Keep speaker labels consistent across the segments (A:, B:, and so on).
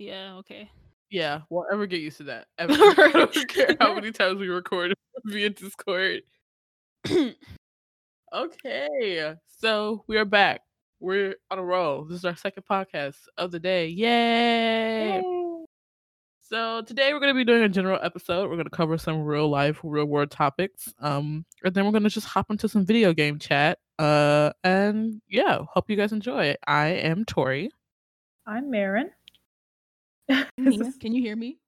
A: Yeah, okay.
B: Yeah, we'll ever get used to that. Ever. I don't care how many times we record via Discord. okay, so we are back. We're on a roll. This is our second podcast of the day. Yay!
C: Yay.
B: So today we're going to be doing a general episode. We're going to cover some real life, real world topics. Um, and then we're going to just hop into some video game chat. Uh, and yeah, hope you guys enjoy it. I am Tori.
C: I'm Marin.
D: Mia, can you hear me?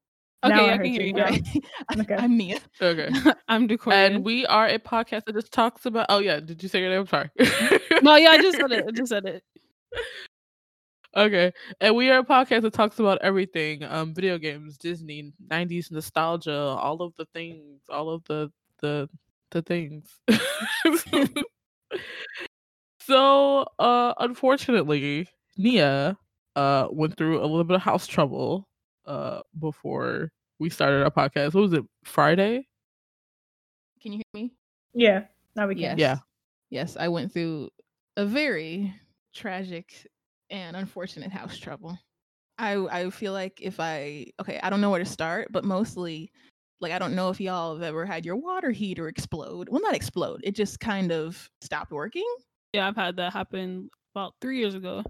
C: Now
A: Okay,
C: I
A: I can hear
C: you,
A: you.
C: yeah.
D: Right.
C: Okay.
D: I'm Mia.
B: Okay.
A: I'm Decoria.
B: and we are a podcast that just talks about. Oh yeah, did you say your name? I'm sorry.
A: no, yeah, I just said it. I just said it.
B: Okay. And we are a podcast that talks about everything. Um video games, Disney, 90s nostalgia, all of the things, all of the the the things. so uh unfortunately, Nia uh went through a little bit of house trouble uh before we started our podcast. What was it? Friday?
D: Can you hear me?
C: yeah, now we can.
D: Yes.
B: Yeah.
D: Yes, I went through a very tragic and unfortunate house trouble. I I feel like if I okay, I don't know where to start, but mostly like I don't know if y'all have ever had your water heater explode. Well, not explode. It just kind of stopped working,
A: Yeah, I've had that happen about three years ago.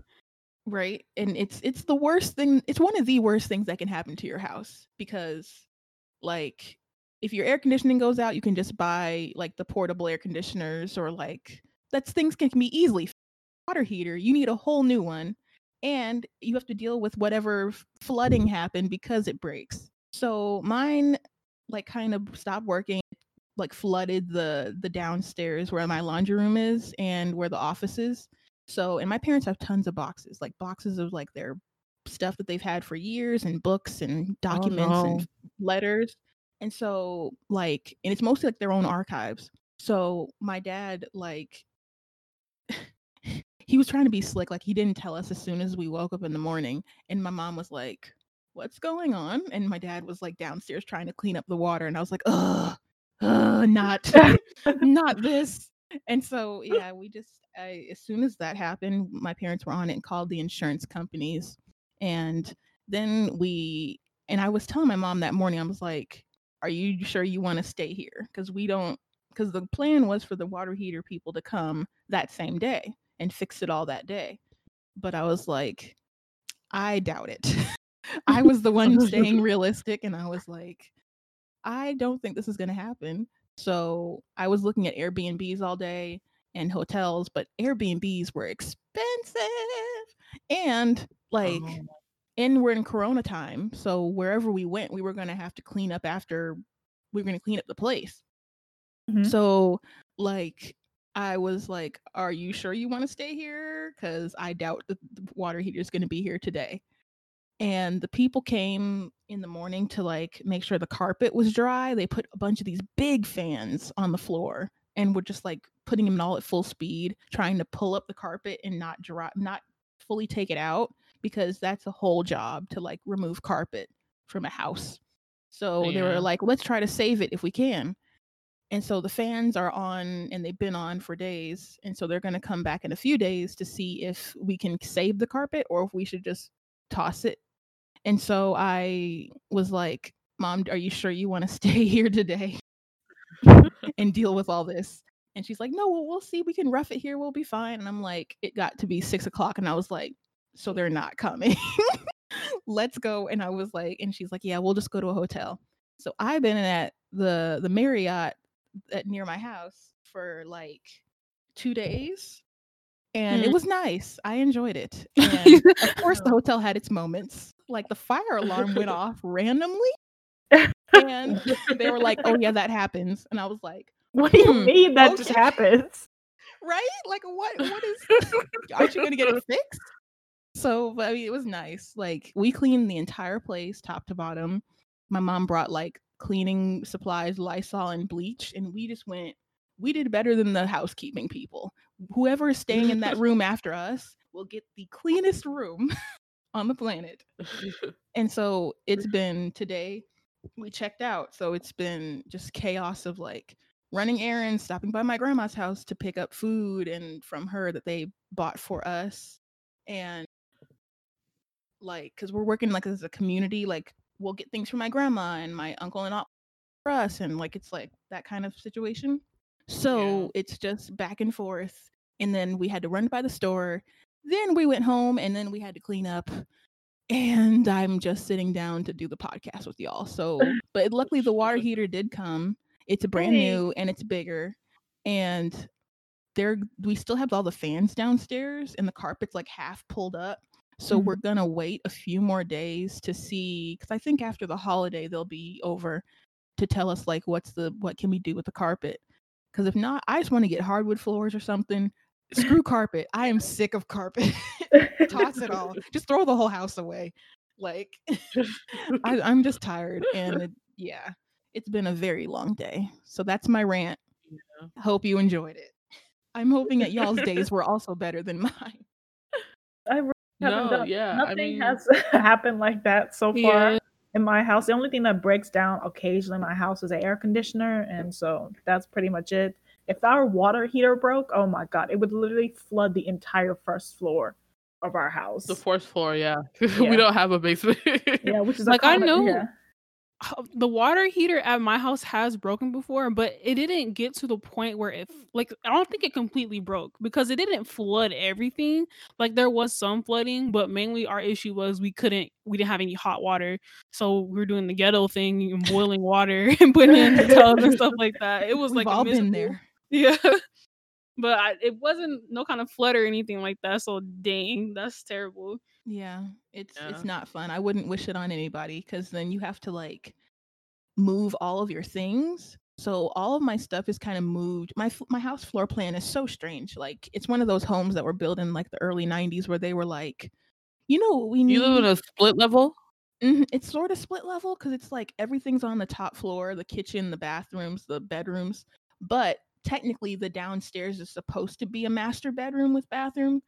D: Right? And it's it's the worst thing. It's one of the worst things that can happen to your house because like if your air conditioning goes out, you can just buy like the portable air conditioners or like that's things can be easily water heater. You need a whole new one and you have to deal with whatever flooding happened because it breaks. So mine like kind of stopped working like flooded the the downstairs where my laundry room is and where the office is. So and my parents have tons of boxes, like boxes of like their stuff that they've had for years and books and oh, documents
B: no.
D: and letters. And so like and it's mostly like their own archives. So my dad like he was trying to be slick like he didn't tell us as soon as we woke up in the morning and my mom was like what's going on and my dad was like downstairs trying to clean up the water and i was like ugh, ugh not not this and so yeah we just I, as soon as that happened my parents were on it and called the insurance companies. And then we and i was telling my mom that morning i was like are you sure you want to stay here? Because we don't because the plan was for the water heater people to come that same day and fix it all that day. But i was like i doubt it. I was the one staying realistic and i was like i don't think this is going to happen so I was looking at Airbnbs all day and hotels, but Airbnbs were expensive. And like,
B: Oh.
D: and we're in Corona time. So wherever we went, we were going to have to clean up after we were going to clean up the place.
C: Mhm.
D: So like, I was like, are you sure you want to stay here? Because I doubt the water heater is going to be here today. And the people came in the morning to like make sure the carpet was dry. They put a bunch of these big fans on the floor and were just like putting them all at full speed, trying to pull up the carpet and not dry, not fully take it out because that's a whole job to like remove carpet from a house. So they were like, let's try to save it if we can. And so the fans are on and they've been on for days. And so they're going to come back in a few days to see if we can save the carpet or if we should just toss it. And so I was like, Mom, are you sure you want to stay here today and deal with all this? And she's like, No, well, we'll see. We can rough it here. We'll be fine. And I'm like, It got to be six o'clock. And I was like, So they're not coming. Let's go. And I was like, And she's like, Yeah, we'll just go to a hotel. So I've been at the the Marriott at near my house for like two days. And it
A: Hmm.
D: was nice. I enjoyed it. And of course the hotel had its moments. Like the fire alarm went off randomly. And they were like, Oh yeah, that happens. And I was like,
C: What do you
D: Hmm,
C: mean that just happens?
D: right? Like what what is aren't you gonna get it fixed? So but I mean it was nice. Like we cleaned the entire place top to bottom. My mom brought like cleaning supplies, Lysol and bleach, and we just went we did better than the housekeeping people. Whoever is staying in that room after us will get the cleanest room on the planet. And so it's been today we checked out. So it's been just chaos of like running errands, stopping by my grandma's house to pick up food and from her that they bought for us. And like because we're working like as a community like we'll get things from my grandma and my uncle and aunt for us and like it's like that kind of situation so it's just back and forth and then we had to run by the store then we went home and then we had to clean up and i'm just sitting down to do the podcast with y'all so but luckily the water heater did come it's brand
C: Hey.
D: new and it's bigger and there we still have all the fans downstairs and the carpet's like half pulled up so
C: Mhm.
D: we're gonna wait a few more days to see because i think after the holiday they'll be over to tell us like what's the what can we do with the carpet because if not i just want to get hardwood floors or something screw carpet i am sick of carpet toss it all just throw the whole house away like I, i'm just tired and it, yeah it's been a very long day so that's my rant
B: Yeah.
D: hope you enjoyed it i'm hoping that y'all's days were also better than mine
C: I really haven't
B: No,
C: done
B: yeah.
C: nothing
B: I mean,
C: has happened like that so far
A: Yeah.
C: in my house. The only thing that breaks down occasionally in my house is the air conditioner, and so that's pretty much it. If our water heater broke, oh my god, it would literally flood the entire first floor of our house.
B: the fourth floor, yeah.
C: Yeah.
B: we don't have a basement.
C: yeah, which is a
A: Like, I know
C: yeah.
A: the water heater at my house has broken before, but it didn't get to the point where it like I don't think it completely broke because it didn't flood everything. Like there was some flooding, but mainly our issue was we couldn't we didn't have any hot water. So we were doing the ghetto thing and boiling water and putting it in the tubs and stuff like that. It was
D: We've
A: like a
D: all been
A: miserable-
D: there
A: Yeah. But I, it wasn't no kind of flood or anything like that. So dang, that's terrible.
D: Yeah, it's
B: Yeah.
D: it's not fun. I wouldn't wish it on anybody because then you have to like move all of your things. So all of my stuff is kind of moved. My my house floor plan is so strange. Like it's one of those homes that were built in like the early '90s where they were like, you know what we need.
B: you live in a split level?
D: Mhm, It's sort of split level because it's like everything's on the top floor the kitchen, the bathrooms, the bedrooms. But technically, the downstairs is supposed to be a master bedroom with bathroom.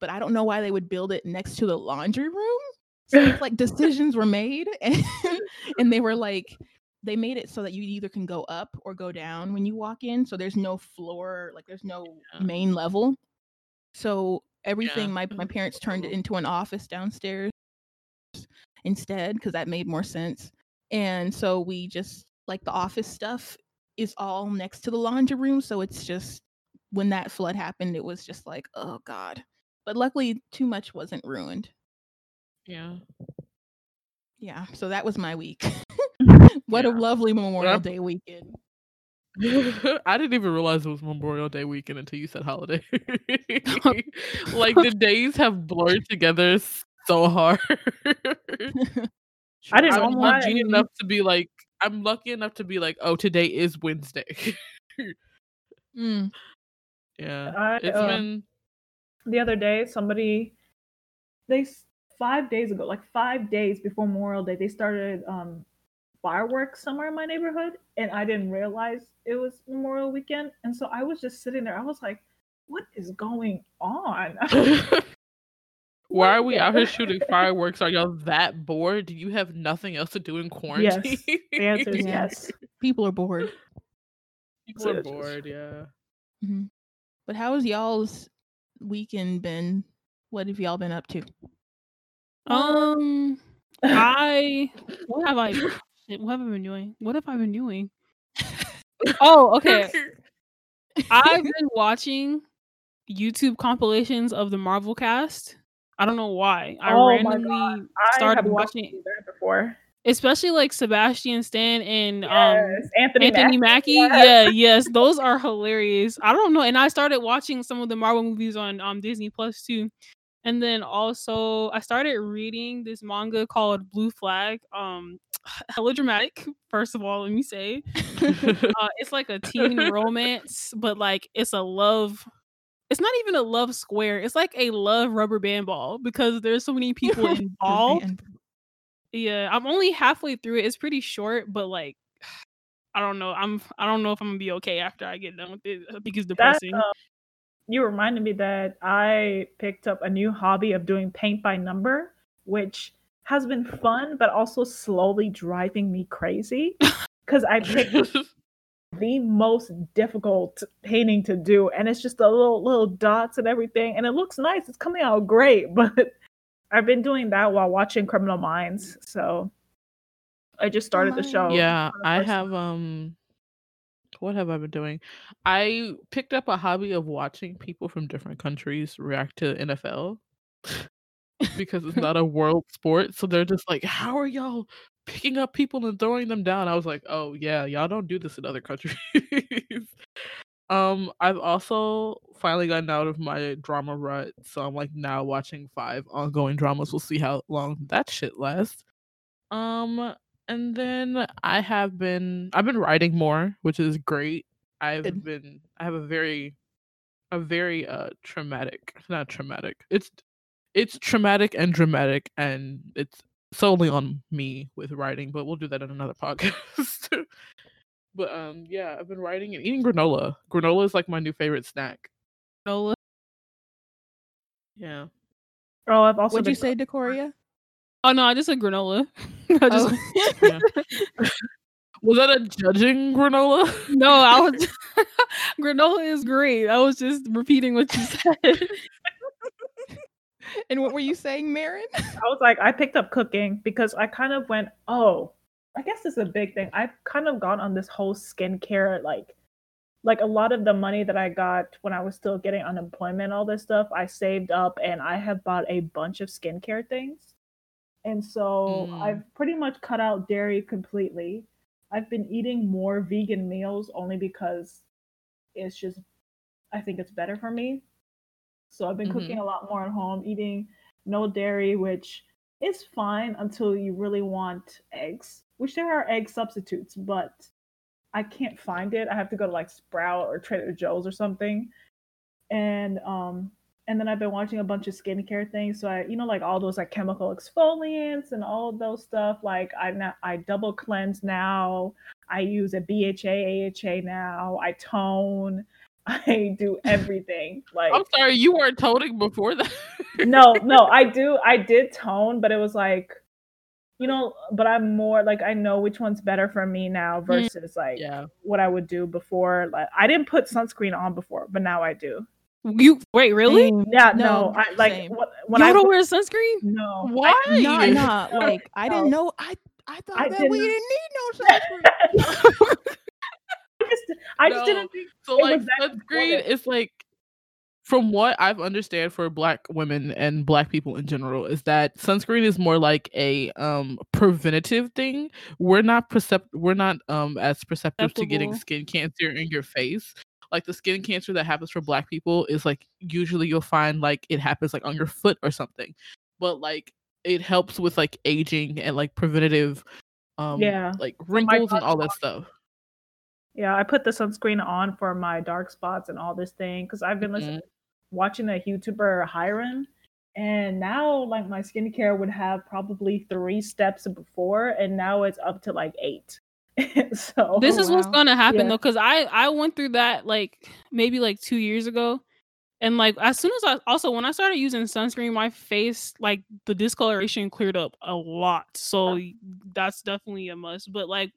D: But I don't know why they would build it next to the laundry room. So it's like decisions were made, and, and they were like, they made it so that you either can go up or go down when you walk in. So there's no floor, like there's no
B: Yeah.
D: main level. So everything, my, my
B: Mhm.
D: parents turned it into an office downstairs instead because that made more sense. And so we just like the office stuff is all next to the laundry room. So it's just when that flood happened, it was just like, oh God. But luckily, too much wasn't ruined.
B: Yeah.
D: Yeah. So that was my week. what a lovely Memorial
B: I'm-
D: Day weekend.
B: I didn't even realize it was Memorial Day weekend until you said holiday. like the days have blurred together so hard.
C: I didn't
B: I'm
C: know
B: enough to be like, I'm lucky enough to be like, oh, today is Wednesday.
D: Mm.
B: yeah,
C: I,
B: it's
C: uh,
B: been
C: the other day somebody they five days ago like five days before memorial day they started um fireworks somewhere in my neighborhood and i didn't realize it was memorial weekend and so i was just sitting there i was like what is going on
B: Why are we out here shooting fireworks? Are y'all that bored? Do you have nothing else to do in quarantine?
C: the answer is yes
D: People are bored.
B: People are bored, yeah.
D: Mhm. But how has y'all's weekend been? What have y'all been up to?
A: Um, I what have I shit, what have I been doing? What have I been doing? Oh, okay. I've been watching YouTube compilations of the Marvel cast. I don't know why. I
C: Oh
A: randomly.
C: I
A: started watching,
C: it before
A: especially like Sebastian Stan and um
C: anthony,
A: Anthony Mackie.
C: yes.
A: Yeah, yes, those are hilarious. I don't know, and I started watching some of the Marvel movies on um Disney Plus too. And then also I started reading this manga called Blue Flag. Um hella dramatic, first of all, let me say. Uh it's like a teen romance, but like it's a love it's not even a love square. It's like a love rubber band ball because there's so many people involved. Yeah, I'm only halfway through it. It's pretty short, but like I don't know. I'm I don't know if I'm gonna be okay after I get done with it. I think it's
C: That,
A: depressing.
C: uh, you reminded me that I picked up a new hobby of doing paint by number, which has been fun, but also slowly driving me crazy. Because I picked the most difficult painting to do, and it's just the little little dots and everything, and it looks nice. It's coming out great, but I've been doing that while watching Criminal Minds. So I just started the show.
B: Yeah,
C: the
B: I have um what have I been doing? I picked up a hobby of watching people from different countries react to NFL because it's not a world sport. So they're just like, How are y'all picking up people and throwing them down? I was like, Oh yeah, y'all don't do this in other countries. um, I've also finally gotten out of my drama rut. So I'm like now watching five ongoing dramas. We'll see how long that shit lasts. Um and then I have been I've been writing more, which is great. I've
D: Good.
B: been I have a very a very uh traumatic not traumatic. It's it's traumatic and dramatic and it's solely on me with writing, but we'll do that in another podcast. but um yeah, I've been writing and eating granola. Granola is like my new favorite snack.
A: Nola.
B: Yeah.
C: Oh, I've also
D: What'd you say, Decoria?
A: Oh no, I just said granola. I just
D: Oh.
B: Yeah. Was that a judging granola?
A: no, I was granola is great. I was just repeating what you said.
D: And what were you saying, Marin?
C: I was like, I picked up cooking because I kind of went, oh, I guess this is a big thing. I've kind of gone on this whole skincare, like, like a lot of the money that I got when I was still getting unemployment, all this stuff, I saved up and I have bought a bunch of skincare things. And so
B: Mm.
C: I've pretty much cut out dairy completely. I've been eating more vegan meals only because it's just, I think it's better for me. So I've been
B: Mhm.
C: cooking a lot more at home, eating no dairy, which is fine until you really want eggs, which there are egg substitutes, but I can't find it. I have to go to like Sprout or Trader Joe's or something. And um and then I've been watching a bunch of skincare things. So I, you know, like all those like chemical exfoliants and all of those stuff. Like I now I double cleanse now. I use a BHA, AHA now. I tone. I do everything. Like
B: I'm sorry, you weren't toting before that.
C: no, no, I do. I did tone, but it was like, you know, but I'm more like I know which one's better for me now mm, versus like
B: yeah.
C: what I would do before. Like I didn't put sunscreen on before, but now I do.
A: You wait, really?
D: Same.
C: Yeah, no,
D: No,
C: I like
D: same.
C: what when
A: Y'all
C: I
A: don't wear sunscreen?
C: no.
B: Why?
C: I,
D: No,
B: you-
D: no,
C: No,
D: like I didn't know. I I thought
C: I
D: that
C: didn't-
D: we didn't need no sunscreen.
C: I just I just
B: No.
C: didn't think
B: So like
C: that
B: sunscreen is like from what I've understand for black women and black people in general is that sunscreen is more like a um preventative thing. We're not percept we're not um as perceptive to getting skin cancer in your face. Like the skin cancer that happens for black people is like usually you'll find like it happens like on your foot or something. But like it helps with like aging and like preventative um
C: Yeah.
B: like wrinkles and all that stuff.
C: Yeah, I put the sunscreen on for my dark spots and all this thing because I've been listening, mm-hmm. watching a YouTuber Hyram, and now like my skincare would have probably three steps before, and now it's up to like eight. so
A: This is what's gonna happen
C: Yeah.
A: though, because I I went through that like maybe like two years ago, and like as soon as I also when I started using sunscreen, my face like the discoloration cleared up a lot. So y- that's definitely a must. But like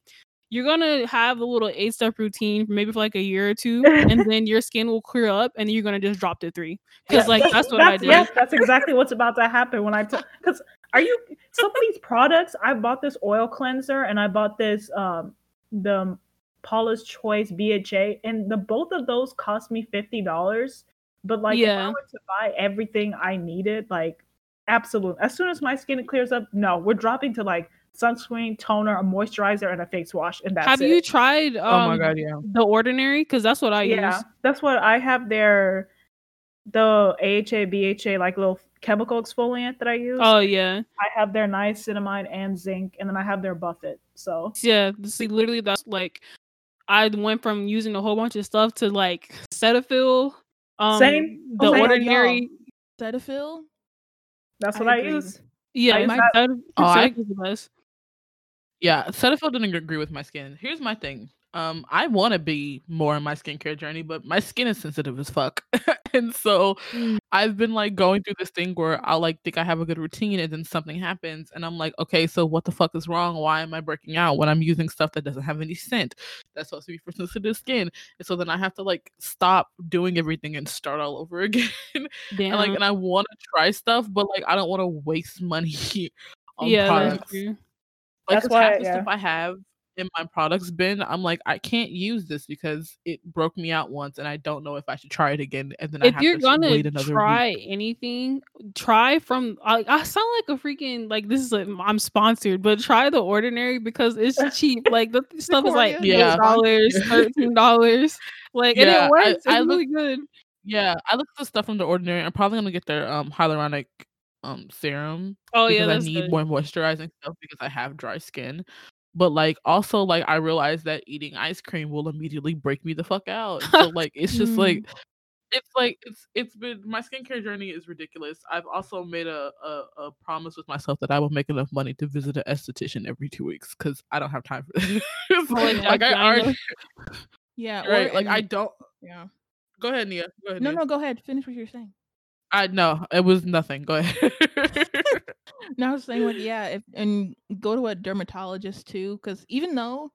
A: you're gonna have a little eight step routine maybe for like a year or two, and then your skin will clear up, and you're gonna just drop to three. Because like that's what I did.
C: Yes, that's exactly what's about to happen when I. Because are you some of these products? I bought this oil cleanser and I bought this um the Paula's Choice BHA, and the both of those cost me fifty dollars. But like, if I
A: Yeah.
C: were to buy everything I needed, like, absolute. As soon as my skin clears up, no, we're dropping to like sunscreen, toner, a moisturizer, and a face wash, and that's
A: Have
C: it.
A: you tried um,
B: oh my god, yeah.
A: the ordinary? Because that's what I use.
C: yeah,
A: use.
C: that's what I have there. The AHA, BHA, like little chemical exfoliant that I use.
A: Oh yeah.
C: I have their niacinamide and zinc, and then I have their Buffet. So
A: Yeah, see, literally, that's like I went from using a whole bunch of stuff to like Cetaphil, um,
C: Same.
A: the
C: Oh
A: ordinary.
D: Cetaphil.
C: that's what I,
D: agree.
C: use.
A: Yeah,
C: I use
A: my
C: that-
A: Cetaphil
B: Oh, I-
A: is the best.
B: Yeah, Cetaphil didn't agree with my skin. Here's my thing. Um, I want to be more in my skincare journey, but my skin is sensitive as fuck, and so
A: Mm.
B: I've been like going through this thing where I'll like think I have a good routine, and then something happens, and I'm like, okay, so what the fuck is wrong? Why am I breaking out when I'm using stuff that doesn't have any scent? That's supposed to be for sensitive skin, and so then I have to like stop doing everything and start all over again. and like, and I want to try stuff, but like, I don't want to waste money on
A: yeah,
B: products. Like,
C: That's
B: 'cause half the
C: yeah.
B: stuff I have in my products bin, I'm like, I can't use this because it broke me out once, and I don't know if I should try it again. And then I
A: If you're gonna try
B: week.
A: anything, try from. I, I sound like a freaking like this is a, I'm sponsored, but try the ordinary because it's cheap. Like the stuff is like
B: Yeah.
A: eight dollars, thirteen dollars. Like and
B: Yeah,
A: it
B: I-
A: works. It's
B: I look-
A: really good.
B: Yeah, I look at the stuff from the ordinary. I'm probably gonna get their um hyaluronic um serum
A: Oh yeah,
B: because I need
A: good.
B: more moisturizing stuff because I have dry skin. But like also like I realized that eating ice cream will immediately break me the fuck out. So like it's just like it's like it's it's been my skincare journey is ridiculous. I've also made a, a a promise with myself that I will make enough money to visit an esthetician every two weeks because I don't have time for this.
A: like
B: like I already
D: Yeah.
B: right,
D: or-
B: like I don't
D: Yeah.
B: go ahead, Nia. Go ahead.
D: No,
B: Nia.
D: no, go ahead. Finish what you're saying.
B: I no, it was nothing. Go ahead.
D: No, I was saying like yeah, if, and go to a dermatologist too, because even though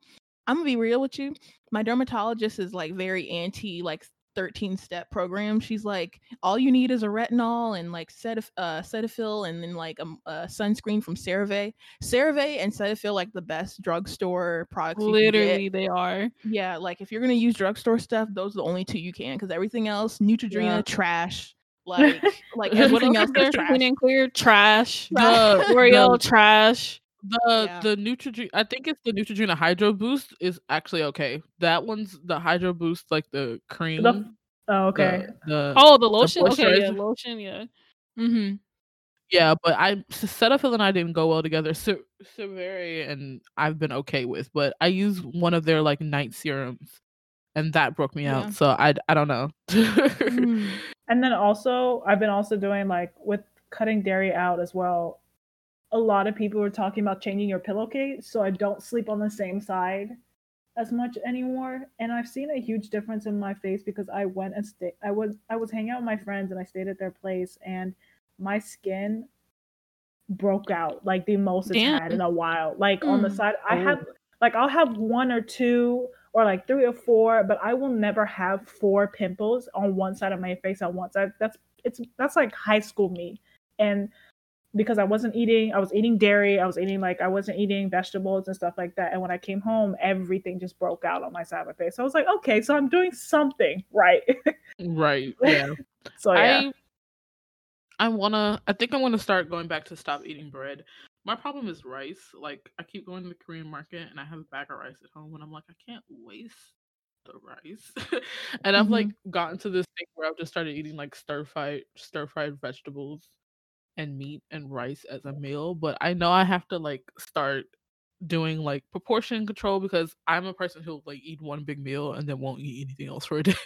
D: I'm gonna be real with you, my dermatologist is like very anti like 13 step program. She's like, all you need is a retinol and like Cetaf- uh, Cetaphil and then like a sunscreen from CeraVe. CeraVe and Cetaphil like the best drugstore products. you can get.
A: Literally, they are.
D: Yeah, like if you're gonna use drugstore stuff, those are the only two you can because everything else, Neutrogena,
C: Yeah.
D: trash. Like like
B: What
D: everything else
A: else is
D: is
A: there?
D: trash.
A: Clean and clear, trash.
B: the,
A: L'Oreal,
B: the,
A: trash.
B: the,
D: Yeah.
B: the Neutrogena, I think it's the Neutrogena Hydro Boost is actually okay. That one's the Hydro Boost, like the cream.
C: The, oh, okay.
B: the, the-
A: Oh, the lotion. okay, yeah, lotion. Yeah.
D: Mm-hmm.
B: yeah, but I Cetaphil and I didn't go well together. So CeraVe and I've been okay with, but I use one of their like night serums, and that broke me
D: Yeah.
B: out. So I I don't know.
D: Mm.
C: And then also, I've been also doing like with cutting dairy out as well. A lot of people were talking about changing your pillowcase so I don't sleep on the same side as much anymore. And I've seen a huge difference in my face because I went and stayed. I was I was hanging out with my friends and I stayed at their place and my skin broke out like the most it's had in a while. Like on the
D: Mm.
C: side, I
B: Oh.
C: have like I'll have one or two or like three or four, but I will never have four pimples on one side of my face at once. I, that's it's that's like high school me, and because I wasn't eating, I was eating dairy, I was eating like I wasn't eating vegetables and stuff like that. And when I came home, everything just broke out on my side of my face. So I was like, okay, so I'm doing something right.
B: right. Yeah.
C: so yeah,
B: I I wanna I think I'm gonna start going back to stop eating bread. My problem is rice. Like I keep going to the Korean market and I have a bag of rice at home and I'm like, I can't waste the rice. and I've mm-hmm. like gotten to this thing where I've just started eating like stir fried stir fried vegetables and meat and rice as a meal. But I know I have to like start doing like proportion control because I'm a person who'll like eat one big meal and then won't eat anything else for a day.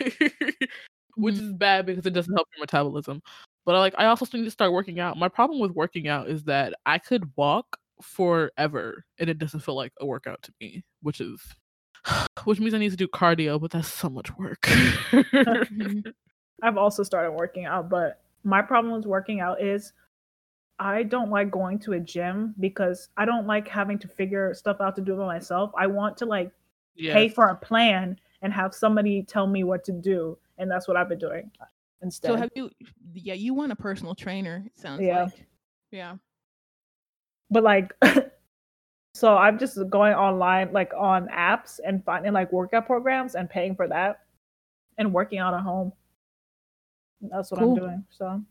B: Which mm-hmm. is bad because it doesn't help your metabolism. But like I also need to start working out. My problem with working out is that I could walk forever and it doesn't feel like a workout to me, which is which means I need to do cardio, but that's so much work.
D: Mhm.
C: I've also started working out, but my problem with working out is I don't like going to a gym because I don't like having to figure stuff out to do by myself. I want to like pay for a plan and have somebody tell me what to do, and that's what I've been doing instead.
D: So have you? Yeah, you want a personal trainer? It sounds
C: Yeah.
D: like. Yeah.
C: but like so i'm just going online like on apps and finding like workout programs and paying for that and working out at home that's what
D: Cool.
C: i'm doing so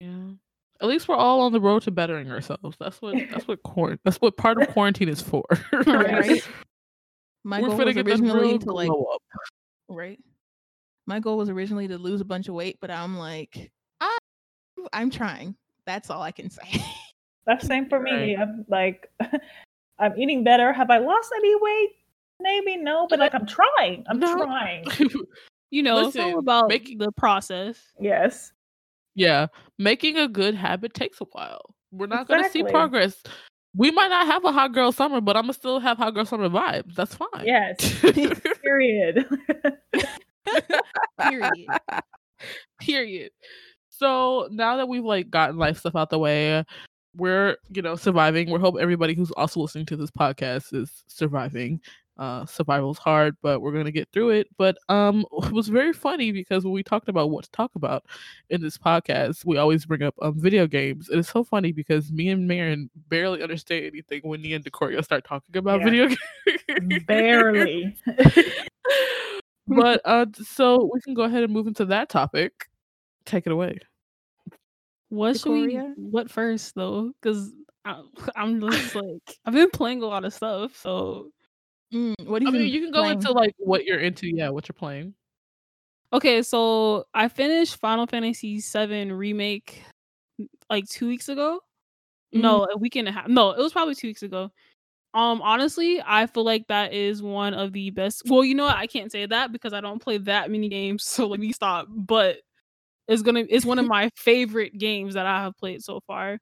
B: Yeah. At least we're all on the road to bettering ourselves. That's what that's what quar- that's what part of quarantine is for.
D: Right. My
B: We're
D: goal was originally to like
B: up.
D: right. My goal was originally to lose a bunch of weight, but I'm like, I, I'm trying. That's all I can say.
C: that's same for me
B: Right.
C: i'm like i'm eating better have i lost any weight maybe no but like i'm trying i'm
B: No.
C: trying
A: You know, it's all about
B: making
A: the process.
C: yes
B: yeah, making a good habit takes a while. We're not going to see progress. we might not have a hot girl summer, but I'm gonna still have hot girl summer vibes. That's fine.
C: Yes. Period.
D: Period.
B: Period. So now that we've like gotten life stuff out the way, we're you know surviving. We hope everybody who's also listening to this podcast is surviving. Uh, survival's hard, but we're gonna get through it. But um, it was very funny because when we talked about what to talk about in this podcast, we always bring up um video games. It's so funny because me and Marin barely understand anything when me and Decoria start talking about
C: Yeah.
B: video games.
C: Barely.
B: But uh, so we can go ahead and move into that topic. Take it away.
A: What should we? What first though? Because I'm just like I've been playing a lot of stuff. So
D: Mm, what do
B: I
D: you
B: mean, you can go
D: playing?
B: into like what you're into. Yeah, what you're playing.
A: okay, so I finished Final Fantasy VII remake like two weeks ago. No, a week and a half. No, it was probably two weeks ago. Um, honestly, I feel like that is one of the best. Well, you know what? I can't say that because I don't play that many games. So let me stop. But it's gonna. It's one of my favorite games that I have played so far.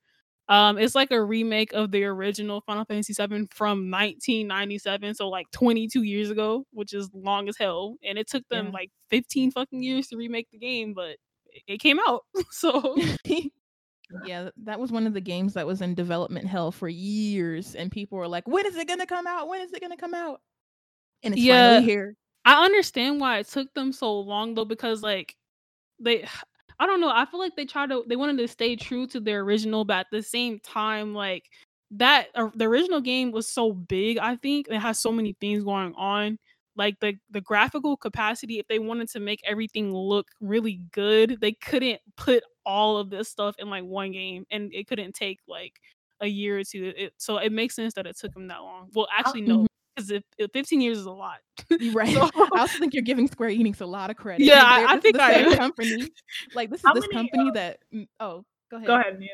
A: Um, it's like a remake of the original Final Fantasy VII from 1997, so like 22 years ago, which is long as hell. And it took them
D: Yeah.
A: like 15 fucking years to remake the game, but it- it came out. So
D: yeah, that was one of the games that was in development hell for years, and people were like, "When is it gonna come out? When is it gonna come out?" And it's
A: Yeah.
D: finally here.
A: I understand why it took them so long though, because like they I don't know, I feel like they tried to they wanted to stay true to their original, but at the same time, like that uh, the original game was so big, I think it has so many things going on. Like the the graphical capacity, if they wanted to make everything look really good, they couldn't put all of this stuff in like one game, and it couldn't take like a year or two. It, so it makes sense that it took them that long. Well, actually, no, because if, if 15 years is a lot.
D: Right.
A: So-
D: I also think you're giving Square Enix a lot of credit.
A: Yeah, I- I think
D: the
A: I am.
D: company. Like this is
C: How
D: this
C: many,
D: company
C: uh,
D: that. Oh, go ahead.
C: Go ahead, Mia.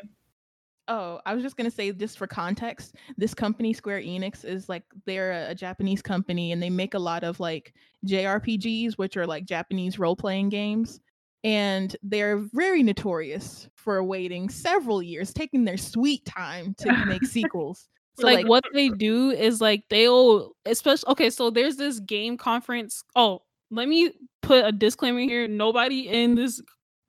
D: Oh, I was just gonna say, just for context, this company, Square Enix, is like they're a, a Japanese company, and they make a lot of like JRPGs, which are like Japanese role playing games, and they're very notorious for waiting several years, taking their sweet time to make sequels. So
A: like, what they do is like they'll especially okay so there's this game conference oh let me put a disclaimer here nobody in this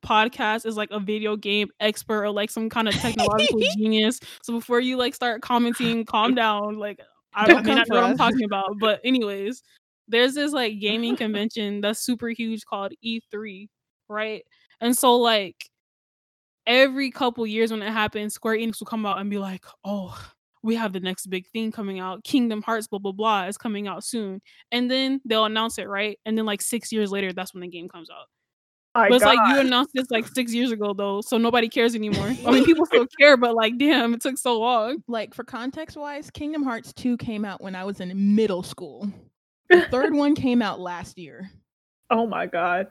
A: podcast is like a video game expert or like some kind of technological genius. So before you like start commenting calm down like i
D: Don't
A: may
D: come
A: not know what i'm talking about but anyways there's this like gaming convention that's super huge called e3 right and so like every couple years when it happens square enix will come out and be like oh we have the next big thing coming out. Kingdom Hearts, blah blah blah, is coming out soon, and then they'll announce it, right? And then like six years later, that's when the game comes out.
C: My
A: but it's like you announced this like six years ago, though, so nobody cares anymore. I mean, people still care, but like, damn, it took so long.
D: like for context wise, Kingdom Hearts 2 came out when I was in middle school. The third one came out last year.
C: Oh my god.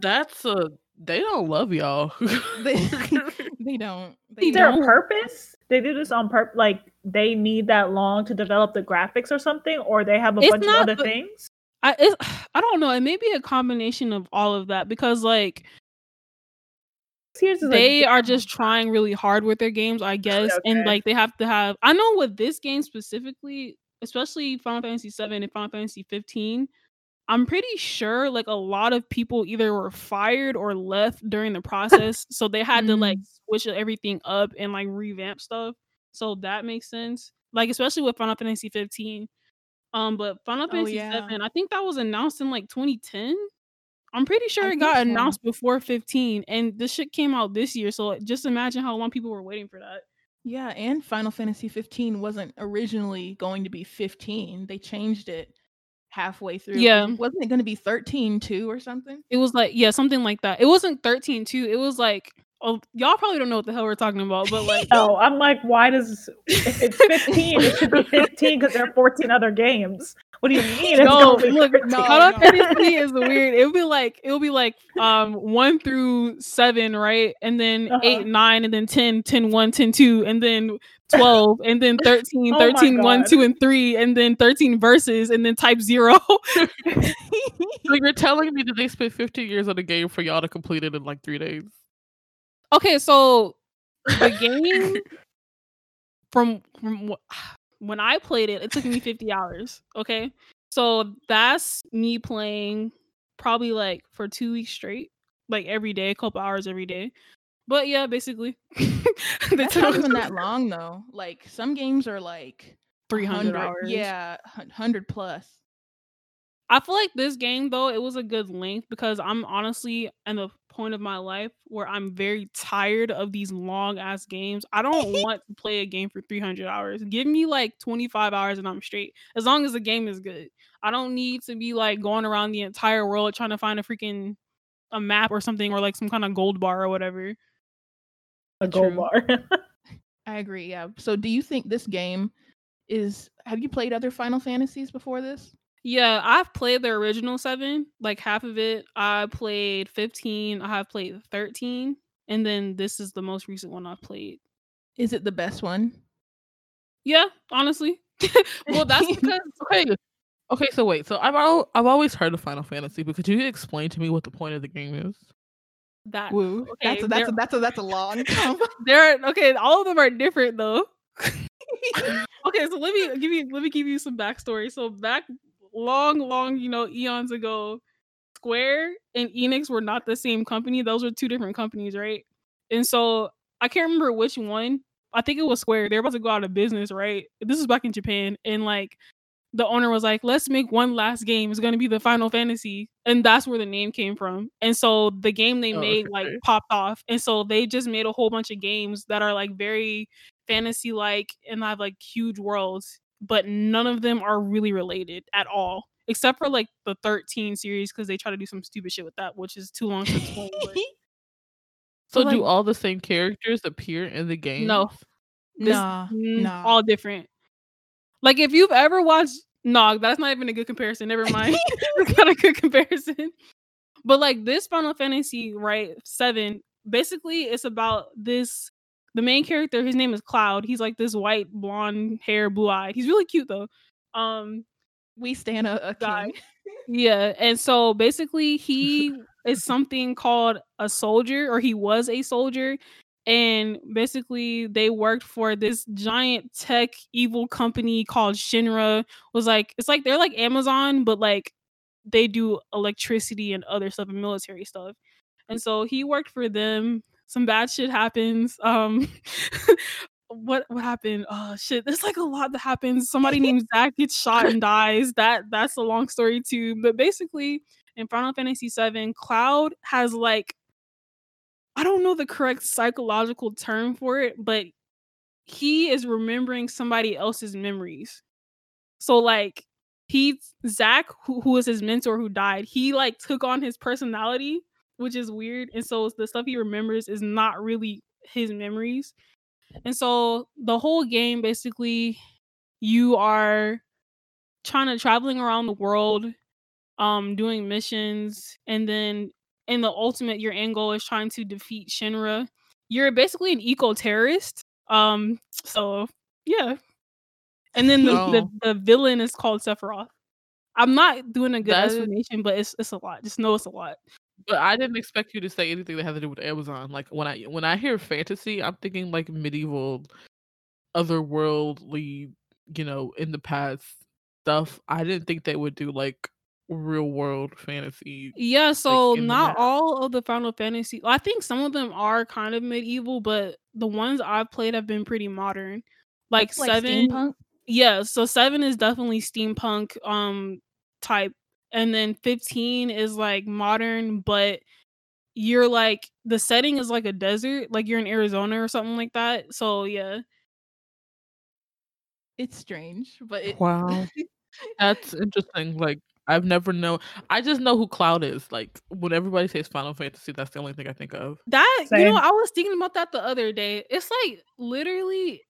B: That's a they don't love y'all.
D: They, they don't. They
C: Is there a
A: don't.
C: purpose? They do this on purpose. Like they need that long to develop the graphics or something, or they have a
A: It's
C: bunch of other
A: the-
C: things.
A: I it's, I don't know. It may be a combination of all of that because like
C: Six years is
A: they
C: like,
A: are just trying really hard with their games, I guess, and like they have to have. I know with this game specifically, especially Final Fantasy VII and Final Fantasy 15, I'm pretty sure like a lot of people either were fired or left during the process, so they had to like switch everything up and like revamp stuff. So that makes sense. Like especially with Final Fantasy 15. Um, but Final
D: Oh,
A: Fantasy
D: yeah.
A: 7, I think that was announced in like 2010. I'm pretty sure
D: I
A: it got
D: so.
A: announced before 15, and this shit came out this year. So just imagine how long people were waiting for that.
D: Yeah, and Final Fantasy 15 wasn't originally going to be 15. They changed it halfway through.
A: Yeah.
D: Wasn't it going to be 13 too or something?
A: It was like, yeah, something like that. It wasn't 13 too. It was like, oh, y'all probably don't know what the hell we're talking about, but like,
C: No, I'm like, why does if it's 15? it should be 15 because there are 14 other games. What do you mean?
A: No,
C: gonna
A: look,
C: 13?
D: no,
A: Final
D: no.
A: Fantasy is weird. It'll be like it'll be like um one through seven, right? And then
C: Uh-huh.
A: eight, nine, and then 10, 10, 1, 10, 2, and then 12, and then 13, 13, oh
C: 1,
A: 2, and 3, and then 13 Versus, and then type zero.
B: so you're telling me that they spent 15 years on a game for y'all to complete it in like three days?
A: okay, so the game from from wh- when I played it, it took me 50 hours. Okay. So that's me playing probably like for two weeks straight, like every day, a couple hours every day. But yeah, basically,
D: That's
A: took
D: not even that long though. Like some games are like
A: 300 hours.
D: Yeah, hundred plus.
A: I feel like this game though it was a good length because I'm honestly in the point of my life where I'm very tired of these long ass games. I don't want to play a game for 300 hours. Give me like 25 hours and I'm straight. As long as the game is good. I don't need to be like going around the entire world trying to find a freaking a map or something or like some kind of gold bar or whatever.
C: A gold
D: True.
C: bar.
D: I agree. Yeah. So do you think this game is? Have you played other Final Fantasies before this?
A: Yeah, I've played the original 7, like half of it. I played 15, I have played 13, and then this is the most recent one I've played.
D: Is it the best one?
A: Yeah, honestly.
B: well, that's because okay. Okay, so wait. So I've al- I've always heard of Final Fantasy, but could you explain to me what the point of the game is?
A: that
D: Woo.
A: okay,
D: that's a, that's a, that's a, that's a long.
A: There, okay, all of them are different though. okay, so let me give you let me give you some backstory. So back long, long, you know, eons ago, Square and Enix were not the same company. Those were two different companies, right? And so I can't remember which one. I think it was Square. They're about to go out of business, right? This is back in Japan, and like the owner was like, "Let's make one last game. It's gonna be the Final Fantasy," and that's where the name came from. And so the game they
B: Oh,
A: made like popped off, and so they just made a whole bunch of games that are like very fantasy like and have like huge worlds, but none of them are really related at all, except for like the 13 series because they try to do some stupid shit with that, which is too long to explain.
B: So
A: But,
B: do all the same characters appear in the game?
A: No. This-
D: nah,
A: Mm,
D: nah.
A: all different. Like if you've ever watched no, that's not even a good comparison. Never mind. it's not a good comparison. But like this Final Fantasy, right? Seven, basically it's about this the main character, his name is Cloud. He's like this white, blonde hair, blue eye. He's really cute though. Um,
D: we stand a, a
A: Guy. yeah, and so basically he is something called a soldier, or he was a soldier, and basically they worked for this giant tech evil company called Shinra. Was like it's like they're like Amazon, but like they do electricity and other stuff and military stuff. And so he worked for them. Some bad shit happens. Um what what happened? Oh shit, there's like a lot that happens. Somebody named Zack gets shot and dies. That that's a long story too. But basically, in Final Fantasy VII, Cloud has like I don't know the correct psychological term for it, but he is remembering somebody else's memories. So like he Zack, who, who was his mentor who died, he like took on his personality, which is weird. And so the stuff he remembers is not really his memories. And so the whole game basically you are trying to traveling around the world, um, doing missions, and then in the ultimate, your end goal is trying to defeat Shinra. You're basically an eco terrorist. Um, so yeah. And then the, the,
B: Oh.
A: the villain is called Sephiroth. I'm not doing a good
B: That's-
A: explanation, but it's it's a lot. Just know it's a lot.
B: But I didn't expect you to say anything that had to do with Amazon. Like when I when I hear fantasy, I'm thinking like medieval, otherworldly, you know, in the past stuff. I didn't think they would do like real world fantasy.
A: Yeah, so
B: in the
A: not all of the Final Fantasy. I think some of them are kind of medieval, but the ones I've played have been pretty modern. Like,
D: like
A: seven,
D: steampunk.
A: yeah. So seven is definitely steampunk um type, and then fifteen is like modern, but you're like the setting is like a desert, like you're in Arizona or something like that. So yeah,
D: It's strange, but it,
B: Wow. That's interesting. Like I've never known. I just know who Cloud is. Like when everybody says Final Fantasy, that's the only thing I think of.
A: That you know, I was thinking about that the other day. It's like literally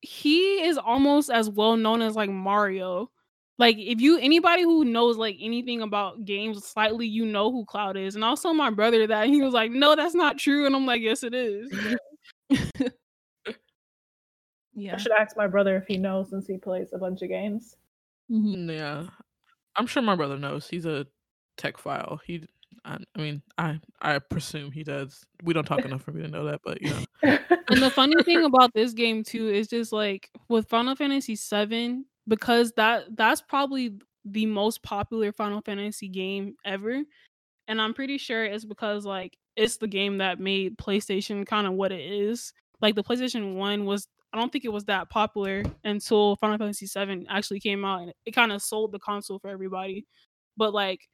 A: he is almost as well known as like Mario. Like if you anybody who knows like anything about games slightly, you know who Cloud is. And also my brother that he was like, No, that's not true. And I'm like, Yes, it is.
D: yeah.
C: I should ask my brother if he knows since he plays a bunch of games.
D: Mhm.
B: Yeah, I'm sure my brother knows. He's a tech file. He, I, I mean, I I presume he does. We don't talk enough for me to know that, but yeah.
A: And the funny thing about this game too is just like with Final Fantasy VII, because that that's probably the most popular Final Fantasy game ever. And I'm pretty sure it's because like it's the game that made PlayStation kind of what it is. Like the PlayStation 1 was I don't think it was that popular until Final Fantasy VII actually came out and it kind of sold the console for everybody. But like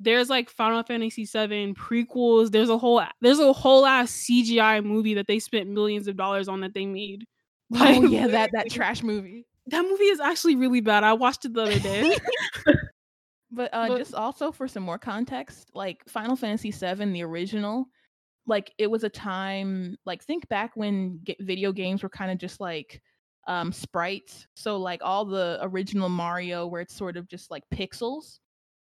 A: there's like Final Fantasy VII prequels. There's a whole there's a whole ass CGI movie that they spent millions of dollars on that they made. Oh, like,
D: oh yeah, that that trash movie.
A: That movie is actually really bad. I watched it the other day.
D: But uh,
A: But-
D: just also for some more context, like Final Fantasy VII, the original, like it was a time like think back when video games were kind of just like um sprites. So like all the original Mario, where it's sort of just like pixels.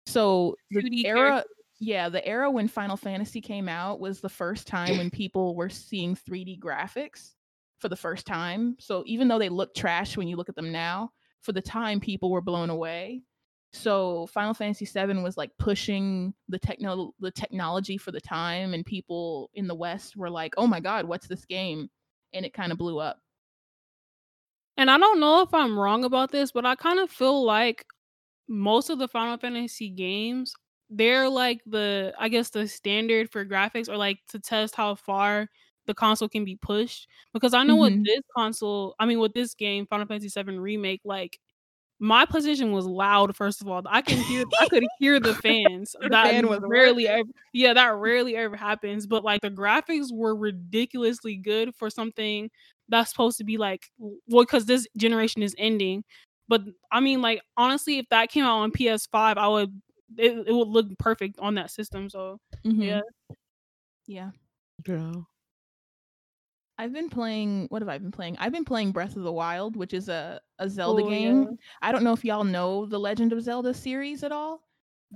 D: So the era,
A: characters.
D: yeah, the era when Final Fantasy came out was the first time when people were seeing 3D graphics for the first time. So even though they look trash when you look at them now, for the time people were blown away. So Final Fantasy VII was like pushing the techno the technology for the time, and people in the West were like, "Oh my god, what's this game?" And it kind of blew up.
A: And I don't know if I'm wrong about this, but I kind of feel like most of the Final Fantasy games, they're like the I guess the standard for graphics or like to test how far the console can be pushed. Because I know
D: Mhm.
A: with this console, I mean with this game, Final Fantasy VII Remake, like my position was loud. First of all, I can hear, I could hear the fans.
D: The
A: that
D: fan was
A: rarely, ever, yeah, that rarely ever happens. But like the graphics were ridiculously good for something that's supposed to be like, well, because this generation is ending. But I mean, like honestly, if that came out on PS5, I would, it, it would look perfect on that system. So
D: Mhm.
A: yeah,
D: yeah.
B: Yeah.
D: I've been playing. What have I been playing? I've been playing Breath of the Wild, which is a a Zelda
A: Oh,
D: game.
A: yeah.
D: I don't know if y'all know the Legend of Zelda series at all.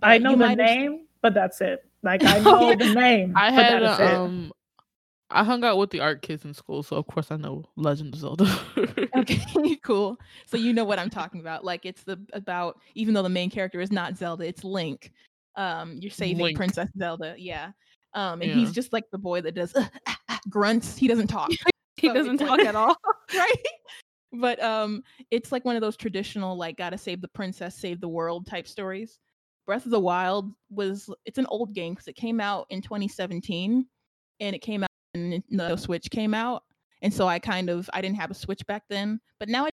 C: I know the
D: might have-
C: name, but that's it. Like I
D: Oh,
C: know
D: yeah.
C: the name.
B: I
C: but
B: had
C: that is
B: a,
C: it.
B: um I hung out with the art kids in school, so of course I know Legend of Zelda.
D: Okay, cool. So you know what I'm talking about. Like it's the about even though the main character is not Zelda, it's Link. Um, you're saving
B: Link.
D: Princess Zelda. Yeah. Um, and
B: Yeah.
D: he's just like the boy that does grunts. He doesn't talk.
A: he
D: So
A: doesn't talk at all.
D: right? But um, it's like one of those traditional like gotta save the princess, save the world type stories. Breath of the Wild was it's an old game because it came out in 2017, and it came out and the Switch came out, and so I kind of I didn't have a Switch back then, but now I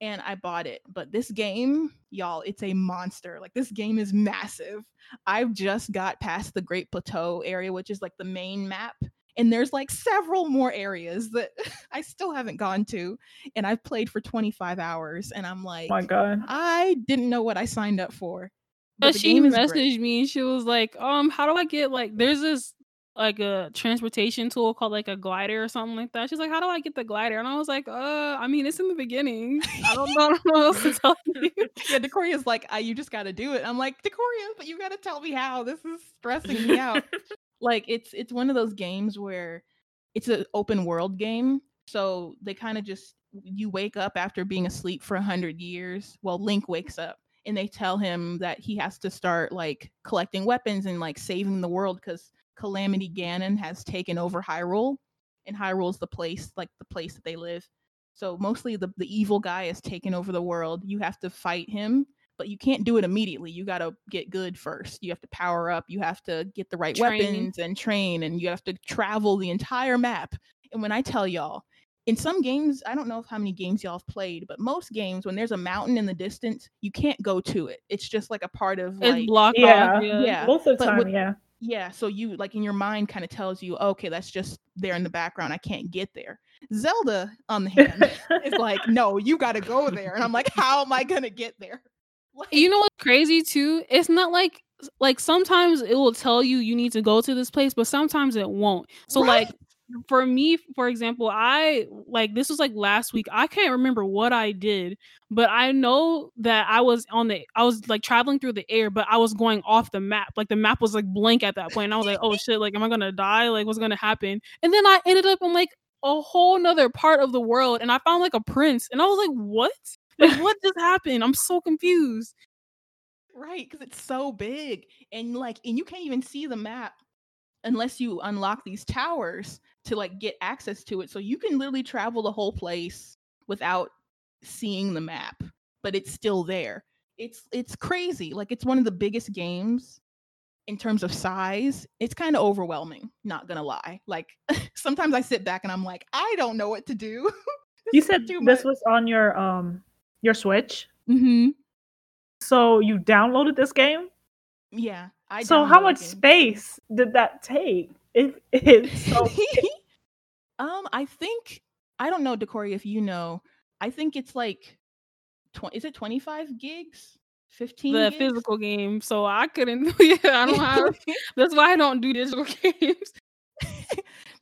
D: and I bought it. But this game, y'all, it's a monster. Like this game is massive. I've just got past the Great Plateau area, which is like the main map. And there's like several more areas that I still haven't gone to. And I've played for 25 hours. And I'm like,
C: oh my god.
D: I didn't know what I signed up for.
A: But
D: the
A: she
D: game
A: messaged
D: great.
A: me and she was like, um, how do I get like there's this like a transportation tool called like a glider or something like that. She's like, How do I get the glider? And I was like, uh, I mean it's in the beginning. I don't know, I don't know what else to tell you.
D: yeah, Decoria's like, I, you just got to do it. I'm like, Decoria, but you got to tell me how. This is stressing me out. like it's it's one of those games where it's an open world game so they kind of just you wake up after being asleep for a hundred years well link wakes up and they tell him that he has to start like collecting weapons and like saving the world because calamity ganon has taken over hyrule and hyrule's the place like the place that they live so mostly the, the evil guy has taken over the world you have to fight him but you can't do it immediately. You got to get good first. You have to power up. You have to get the right
A: Train.
D: weapons and train, and you have to travel the entire map. And when I tell y'all, in some games, I don't know if how many games y'all have played, but most games, when there's a mountain in the distance, you can't go to it. It's just like a part of
A: It's
D: like,
A: blocked
C: Yeah,
A: off. Yeah.
D: yeah.
C: Most of the
D: but
C: time,
D: with-
C: yeah.
D: Yeah. So you like in your mind kind of tells you, okay, that's just there in the background. I can't get there. Zelda, on the hand, is like, no, you got to go there. And I'm like, how am I gonna get there? Like,
A: You know what's crazy too? It's not like like sometimes it will tell you you need to go to this place, but sometimes it won't. So like
D: right.
A: For me, for example, I like this was like last week. I can't remember what I did, but I know that I was on the I was like traveling through the air, but I was going off the map. Like the map was like blank at that point. And I was like, oh shit, like am I gonna die? Like what's gonna happen? And then I ended up in like a whole nother part of the world and I found like a prince and I was like, what? Like what just happened? I'm so confused.
D: right, because it's so big. And like and you can't even see the map unless you unlock these towers to like get access to it. So you can literally travel the whole place without seeing the map, but it's still there. It's it's crazy. Like it's one of the biggest games in terms of size. It's kind of overwhelming, not gonna lie. Like sometimes I sit back and I'm like, I don't know what to do.
C: You said this was on your um your Switch.
D: mm-hmm.
C: So you downloaded this game?
D: Yeah. I
C: so how much space did that take? It is so
D: um, I think I don't know, Decory, if you know. I think it's like twenty. Is it twenty five gigs? Fifteen.
A: the
D: gigs?
A: physical game, so I couldn't. Yeah, I don't have. That's why I don't do digital games.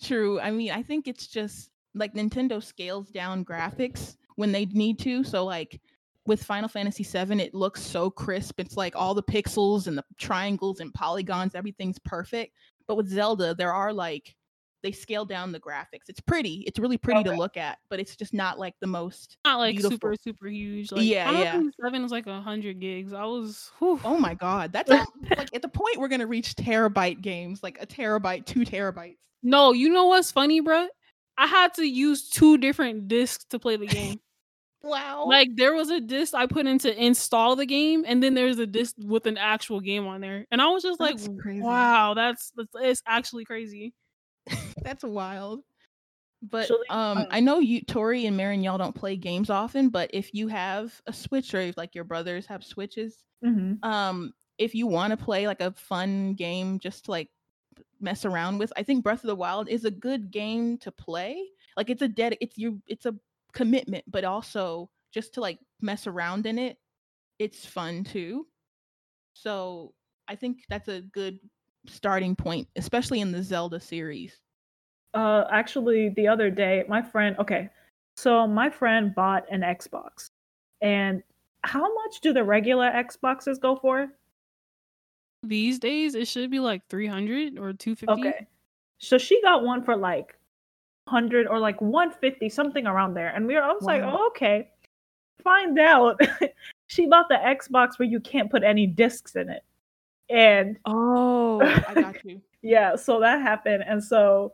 D: True. I mean, I think it's just like Nintendo scales down graphics when they need to. So like with Final Fantasy VII, it looks so crisp. It's like all the pixels and the triangles and polygons, everything's perfect. But with Zelda, there are like they scale down the graphics. It's pretty. It's really pretty to look at, but it's just not like the most.
A: Not like
D: Beautiful.
A: super super huge. Like,
D: Yeah,
A: Final
D: yeah.
A: Fantasy Seven is like hundred gigs. I was. Whew.
D: Oh my god, that's all, like at the point we're gonna reach terabyte games, like a terabyte, two terabytes.
A: No, you know what's funny, bruh? I had to use two different discs to play the game.
D: Wow.
A: like there was a disc I put in to install the game, and then there's a disc with an actual game on there, and I was just like,
D: That's crazy.
A: "Wow, that's, that's it's actually crazy."
D: That's wild. But um,
C: um,
D: I know you, Tori and Marin, y'all don't play games often. But if you have a Switch or if like your brothers have Switches,
C: Mhm.
D: um, if you want to play like a fun game just to like mess around with, I think Breath of the Wild is a good game to play. Like it's a dead, it's you, it's a commitment, but also just to like mess around in it, it's fun too. So I think that's a good starting point, especially in the Zelda series.
C: Uh, actually, the other day, my friend. Okay, so my friend bought an Xbox, and how much do the regular Xboxes go for?
A: These days, it should be like three hundred or two fifty.
C: Okay, so she got one for like hundred or like one fifty, something around there, and we were. I was like, oh, okay. Find out, she bought the Xbox where you can't put any discs in it, and
D: Oh, I got you.
C: Yeah, so that happened, and so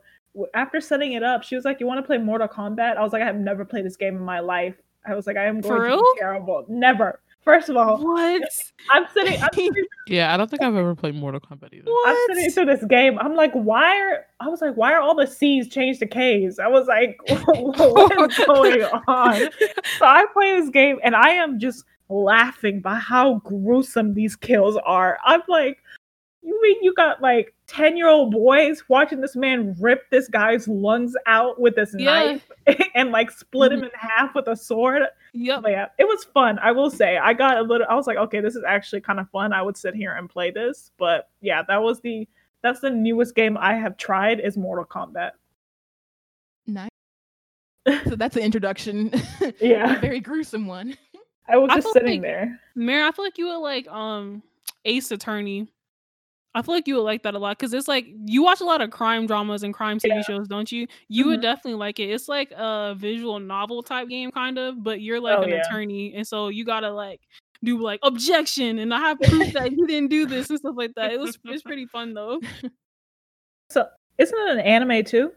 C: after setting it up, she was like, "You want to play Mortal Kombat?" I was like, "I have never played this game in my life." I was like, "I am
A: For
C: going to
A: real?
C: be terrible." Never. First of all,
A: What?
C: I'm sitting, I'm sitting,
B: Yeah, I don't think I've ever played Mortal Kombat either.
C: I'm sitting through this game. I'm like, "Why are?" I was like, "Why are all the C's changed to K's?" I was like, "What is oh, going on?" So I play this game, and I am just laughing by how gruesome these kills are. I'm like, you mean you got like 10 year old boys watching this man rip this guy's lungs out with this
A: Yeah.
C: knife and like split him mm-hmm. in half with a sword?
A: Yep.
C: But yeah, it was fun. I will say, I got a little, I was like, okay, this is actually kind of fun. I would sit here and play this. But yeah, that was the, that's the newest game I have tried is Mortal Kombat.
D: Nice. So that's the introduction.
C: Yeah.
D: very gruesome one.
C: I was
A: I
C: just sitting
A: like-
C: there.
A: Mary, I feel like you were like um Ace Attorney. I feel like you would like that a lot because it's like you watch a lot of crime dramas and crime TV
C: Yeah.
A: shows, don't you? You would
C: Mhm.
A: definitely like it. It's like a visual novel type game, kind of, but you're like
C: Oh,
A: an
C: yeah.
A: attorney, and so you gotta like do like objection, and I have proof that you didn't do this and stuff like that. It was it's pretty fun though.
C: So isn't it an anime too?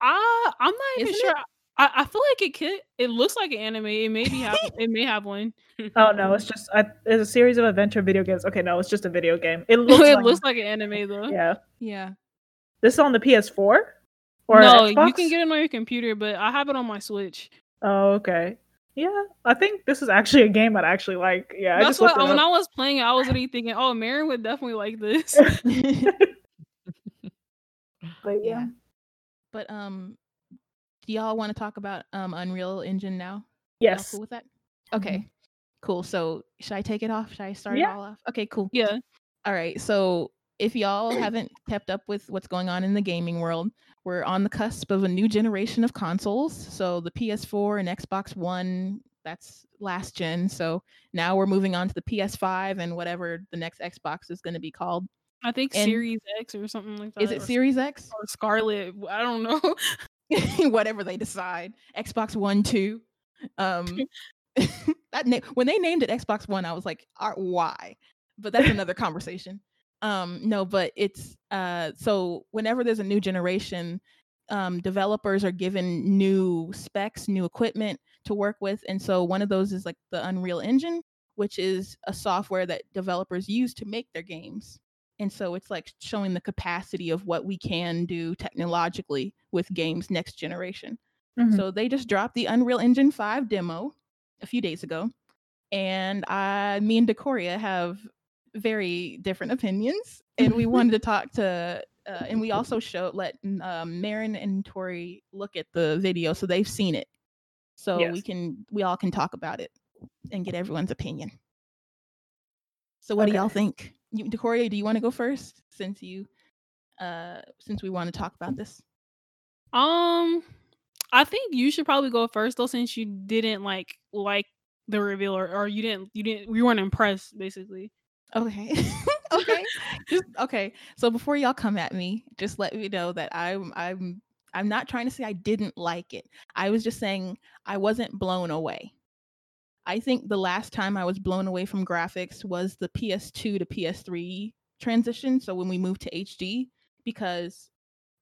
A: I I'm not even
D: Isn't
A: sure. I, I feel like it could. It looks like an anime. It maybe have. it may have one.
C: Oh no, it's just I, it's a series of adventure video games. Okay, no, it's just a video game. It looks
A: it
C: like,
A: looks like an anime though.
C: yeah.
D: Yeah.
C: This is on the PS4 or
A: no, you can get it on your computer, but I have it on my Switch.
C: Oh, okay. Yeah, I think this is actually a game I'd actually like. Yeah, I
A: That's
C: just
A: why
C: it
A: when
C: up.
A: I was playing it, I was really thinking, oh, Marin would definitely like this.
C: But yeah.
D: yeah. But um do y'all want to talk about um Unreal Engine now?
C: Yes.
D: cool with that? Okay. Cool. So should I take it off? Should I start
C: Yeah.
D: it all off? Okay, cool.
A: yeah.
D: All right. So if y'all haven't kept up with what's going on in the gaming world, we're on the cusp of a new generation of consoles. So the PS4 and Xbox One, that's last gen. So now we're moving on to the PS5 and whatever the next Xbox is going to be called.
A: I think
D: And-
A: Series X or something like that.
D: Is it Series X?
A: or Scarlett? I don't know.
D: whatever they decide. Xbox One, two. Um, that na- when they named it Xbox One, I was like, "Uh, why? But that's another conversation. Um, no, but it's uh, so whenever there's a new generation, um, developers are given new specs, new equipment to work with, and so one of those is like the Unreal Engine, which is a software that developers use to make their games. And so it's like showing the capacity of what we can do technologically with games next generation.
C: Mhm.
D: So they just dropped the Unreal Engine 5 demo a few days ago. And I, me and Decoria have very different opinions. And we wanted to talk to, uh, and we also showed, let um, Marin and Tori look at the video so they've seen it. So we can, we all can talk about it and get everyone's opinion. So what do y'all think? You, Decoria, do you want to go first since you, uh, since we want to talk about this?
A: Um, I think you should probably go first though, since you didn't like like the reveal or, or you didn't you didn't you weren't impressed basically.
D: Okay. okay. Just okay. So before y'all come at me, just let me know that I'm I'm I'm not trying to say I didn't like it. I was just saying I wasn't blown away. I think the last time I was blown away from graphics was the PS2 to PS3 transition. So when we moved to HD, because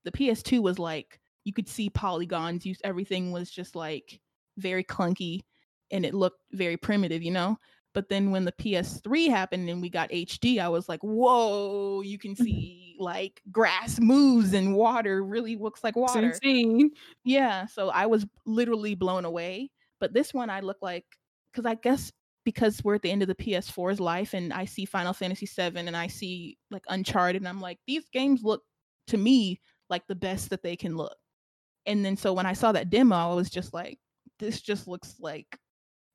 D: the PS2 was like you could see polygons, you everything was just like very clunky and it looked very primitive, you know? But then when the PS3 happened and we got HD, I was like, whoa, you can see like grass moves and water really looks like water. Yeah. So I was literally blown away. But this one, I look like, because I guess because we're at the end of the PS4's life and I see Final Fantasy VII and I see like Uncharted, and I'm like, these games look to me like the best that they can look. And then so when I saw that demo, I was just like, this just looks like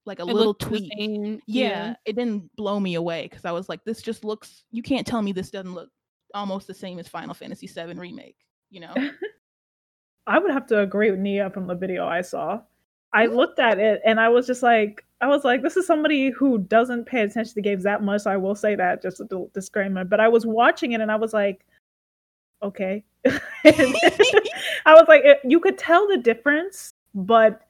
D: like a
A: It
D: little tweak.
A: same,
D: Yeah, it didn't blow me away because I was like, this just looks. You can't tell me this doesn't look almost the same as Final Fantasy VII remake. You know?
C: I would have to agree with Nia from the video I saw. I looked at it and I was just like, I was like, this is somebody who doesn't pay attention to games that much. So I will say that just a disclaimer. But I was watching it and I was like, okay. I was like, it, you could tell the difference, but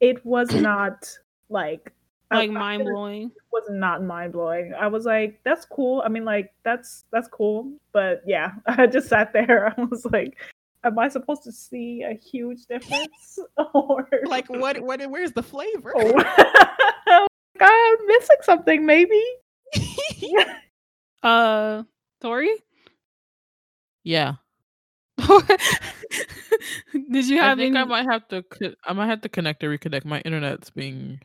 C: it was not like
A: like mind blowing.
C: it was not mind blowing. I was like, that's cool. I mean, like that's that's cool. But yeah, I just sat there. I was like, am I supposed to see a huge difference or
D: like what? What? Where's the flavor?
C: Oh. I'm missing something, maybe.
A: Uh, Tori,
B: Yeah.
A: did you have I
B: think
A: any?
B: I might have to. co- I might have to connect or reconnect. My internet's being.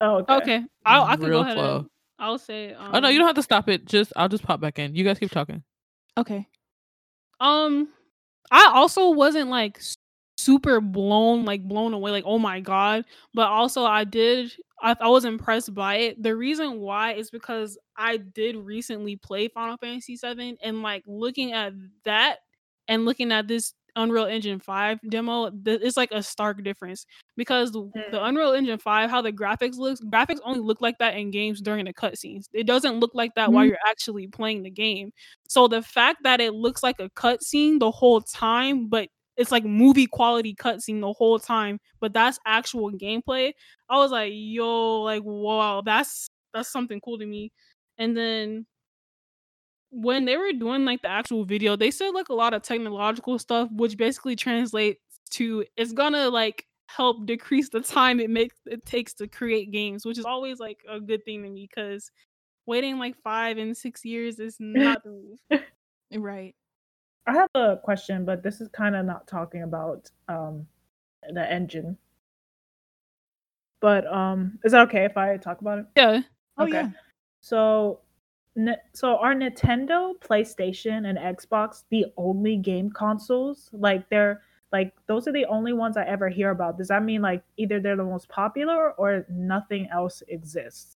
C: Oh, okay.
A: Okay, I'll, I can
B: Real
A: go ahead.
B: slow.
A: And, I'll say. Um,
B: oh no, you don't have to stop it. Just I'll just pop back in. You guys keep talking.
D: okay.
A: Um, I also wasn't like super blown, like blown away, like oh my god. But also, I did. I, I was impressed by it. The reason why is because I did recently play Final Fantasy VII, and like looking at that and looking at this Unreal Engine 5 demo, th- it's like a stark difference because the, the Unreal Engine 5, how the graphics looks, graphics only look like that in games during the cutscenes. It doesn't look like that while
C: Mm.
A: you're actually playing the game. So the fact that it looks like a cutscene the whole time, but it's like movie quality cutscene the whole time, but that's actual gameplay. I was like, yo, like wow, that's that's something cool to me. And then when they were doing like the actual video, they said like a lot of technological stuff, which basically translates to it's gonna like help decrease the time it makes it takes to create games, which is always like a good thing to me because waiting like five and six years is not the move.
D: Right.
C: I have a question, but this is kind of not talking about um the engine. But um, is that okay if I talk about it?
A: Yeah.
D: Oh
C: Okay.
D: yeah.
C: So, Ni- so are Nintendo, PlayStation, and Xbox the only game consoles? Like they're like those are the only ones I ever hear about. Does that mean like either they're the most popular or nothing else exists?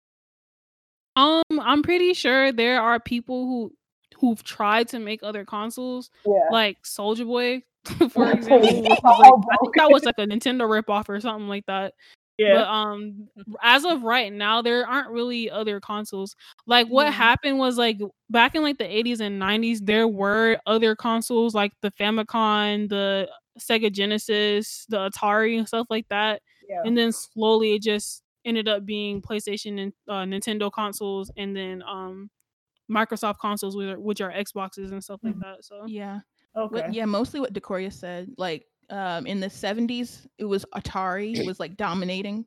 A: Um, I'm pretty sure there are people who who've tried to make other consoles,
C: Yeah.
A: like Soulja Boy, for example. Which was like, I think that was like a Nintendo ripoff or something like that. But
C: Yeah.
A: um, as of right now, there aren't really other consoles. Like what
D: Yeah.
A: happened was like back in like the 80s and 90s, there were other consoles like the Famicom, the Sega Genesis, the Atari, and stuff like that
C: yeah.
A: and then slowly it just ended up being PlayStation and uh, Nintendo consoles, and then um Microsoft consoles, which are, which are Xboxes and stuff like
C: Mhm.
A: that. So
D: Yeah.
C: Okay.
D: What, yeah, mostly what Decoria said. Like um, in the 70s, it was Atari it was like dominating,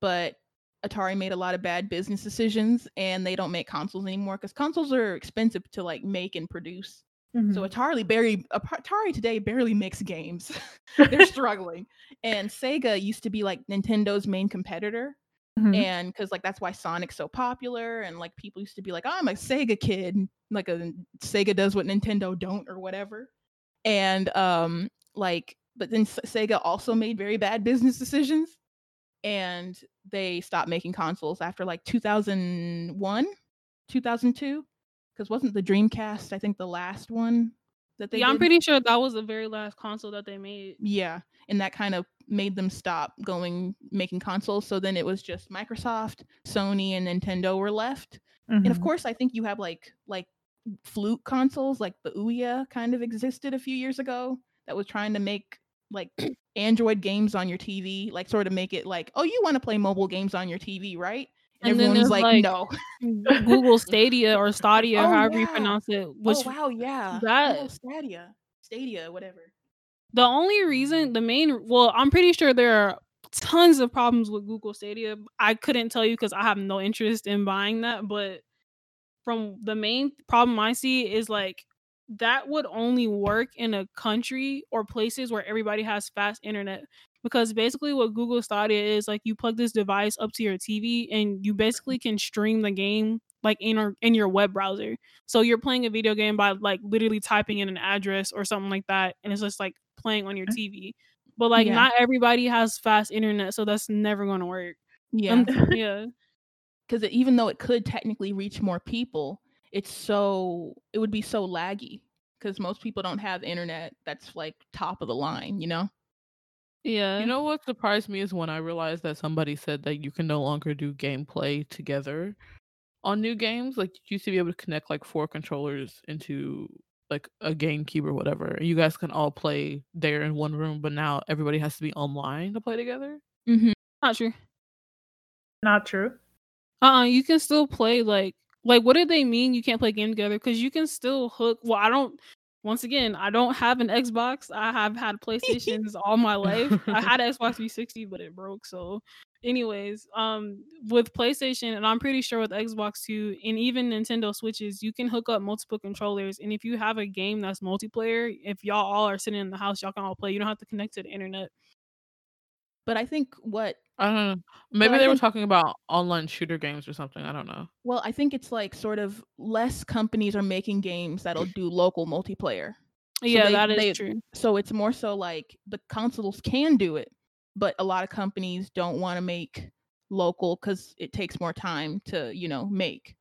D: but Atari made a lot of bad business decisions and they don't make consoles anymore because consoles are expensive to like make and produce.
C: Mhm.
D: So Atari barely Atari today barely makes games. They're struggling. And Sega used to be like Nintendo's main competitor.
C: Mhm.
D: And because like that's why Sonic's so popular, and like people used to be like, oh, I'm a Sega kid, like a Sega does what Nintendo don't or whatever. And um, like, but then Sega also made very bad business decisions, and they stopped making consoles after like 2001, 2002, because wasn't the Dreamcast I think the last one that they
A: yeah, I'm pretty sure that was the very last console that they made.
D: Yeah, and that kind of made them stop going making consoles. So then it was just Microsoft, Sony, and Nintendo were left. And of
C: Mhm.
D: course, I think you have like like flute consoles, like the Ouya kind of existed a few years ago that was trying to make like Android games on your TV, like sort of make it like, oh, you want to play mobile games on your TV, right? And,
A: And then
D: everyone's like,
A: like,
D: no.
A: Google Stadia or Stadia,
D: Oh,
A: however you pronounce it, oh, which
D: oh wow, yeah.
A: that-
D: Google Stadia, Stadia, whatever.
A: the only reason the main well i'm pretty sure there are tons of problems with google stadia i couldn't tell you because i have no interest in buying that but from the main problem i see is like that would only work in a country or places where everybody has fast internet because basically what google stadia is like you plug this device up to your tv and you basically can stream the game like in or in your web browser. So you're playing a video game by like literally typing in an address or something like that and it's just like playing on your tv but like
D: Yeah.
A: not everybody has fast internet so that's never going to work.
D: Yeah.
A: Um, yeah.
D: Because even though it could technically reach more people, it's so it would be so laggy because most people don't have internet that's like top of the line, you know?
A: yeah
B: You know what surprised me is when I realized that somebody said that you can no longer do gameplay together on new games. Like you used to be able to connect like four controllers into like a GameCube or whatever. and You guys can all play there in one room, but now everybody has to be online to play together.
D: Mm-hmm.
A: not true
C: Not true.
A: uh-uh you can still play like like what do they mean you can't play game together? Because you can still hook well i don't once again i don't have an xbox. I have had playstations all my life. I had an xbox 360 but it broke so anyways um with playstation and i'm pretty sure with xbox too and even nintendo switches you can hook up multiple controllers and if you have a game that's multiplayer if y'all all are sitting in the house y'all can all play. You don't have to connect to the internet.
D: But I think what
B: I don't know. Maybe they were talking about online shooter games or something. I don't know.
D: well, I think it's like sort of less companies are making games that'll do local multiplayer.
A: yeah
D: they-
A: that is
D: they-
A: true
D: So it's more so like the consoles can do it, but a lot of companies don't want to make local because it takes more time to, you know, make.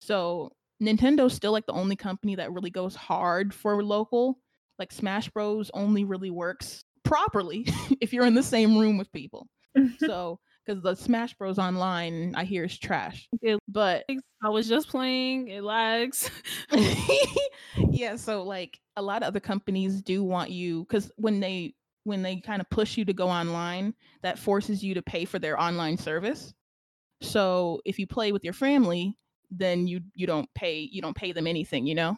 D: So Nintendo's still like the only company that really goes hard for local. Like Smash Bros only really works properly if you're in the same room with people. So because the Smash Bros online I hear is trash.
A: It
D: But
A: i was just playing. It lags
D: yeah so like a lot of other companies do want you because when they when they kind of push you to go online that forces you to pay for their online service. So if you play with your family then you you don't pay you don't pay them anything you know?